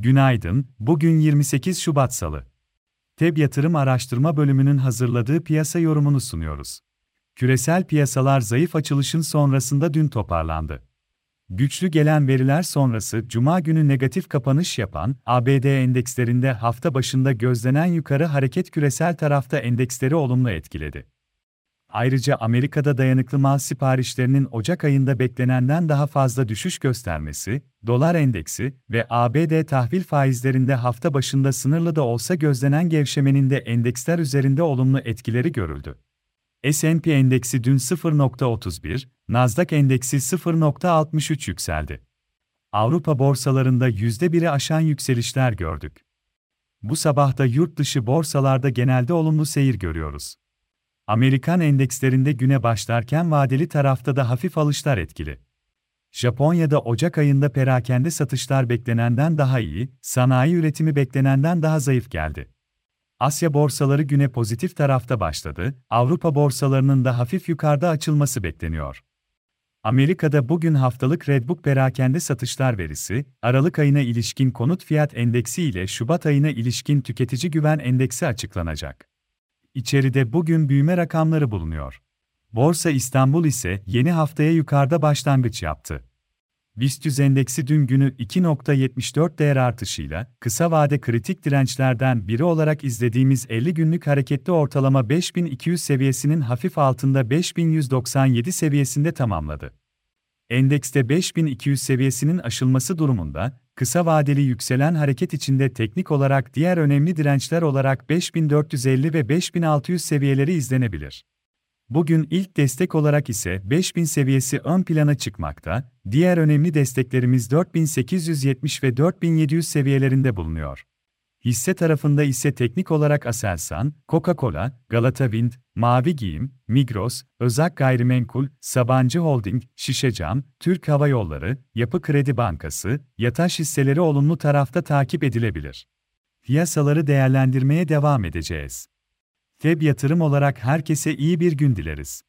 Günaydın, bugün 28 Şubat Salı. TEB Yatırım Araştırma Bölümünün hazırladığı piyasa yorumunu sunuyoruz. Küresel piyasalar zayıf açılışın sonrasında dün toparlandı. Güçlü gelen veriler sonrası Cuma günü negatif kapanış yapan ABD endekslerinde hafta başında gözlenen yukarı hareket küresel tarafta endeksleri olumlu etkiledi. Ayrıca Amerika'da dayanıklı mal siparişlerinin Ocak ayında beklenenden daha fazla düşüş göstermesi, dolar endeksi ve ABD tahvil faizlerinde hafta başında sınırlı da olsa gözlenen gevşemenin de endeksler üzerinde olumlu etkileri görüldü. S&P endeksi dün 0.31, Nasdaq endeksi 0.63 yükseldi. Avrupa borsalarında %1'i aşan yükselişler gördük. Bu sabah da yurt dışı borsalarda genelde olumlu seyir görüyoruz. Amerikan endekslerinde güne başlarken vadeli tarafta da hafif alışlar etkili. Japonya'da Ocak ayında perakende satışlar beklenenden daha iyi, sanayi üretimi beklenenden daha zayıf geldi. Asya borsaları güne pozitif tarafta başladı, Avrupa borsalarının da hafif yukarıda açılması bekleniyor. Amerika'da bugün haftalık Redbook perakende satışlar verisi, Aralık ayına ilişkin konut fiyat endeksi ile Şubat ayına ilişkin tüketici güven endeksi açıklanacak. İçeride bugün büyüme rakamları bulunuyor. Borsa İstanbul ise yeni haftaya yukarıda başlangıç yaptı. BIST endeksi dün günü 2.74 değer artışıyla, kısa vade kritik dirençlerden biri olarak izlediğimiz 50 günlük hareketli ortalama 5200 seviyesinin hafif altında 5197 seviyesinde tamamladı. Endekste 5200 seviyesinin aşılması durumunda, kısa vadeli yükselen hareket içinde teknik olarak diğer önemli dirençler olarak 5450 ve 5600 seviyeleri izlenebilir. Bugün ilk destek olarak ise 5000 seviyesi ön plana çıkmakta, diğer önemli desteklerimiz 4870 ve 4700 seviyelerinde bulunuyor. Hisse tarafında ise teknik olarak Aselsan, Coca-Cola, Galata Wind, Mavi Giyim, Migros, Özak Gayrimenkul, Sabancı Holding, Şişecam, Türk Hava Yolları, Yapı Kredi Bankası, Yataş hisseleri olumlu tarafta takip edilebilir. Piyasaları değerlendirmeye devam edeceğiz. Feb yatırım olarak herkese iyi bir gün dileriz.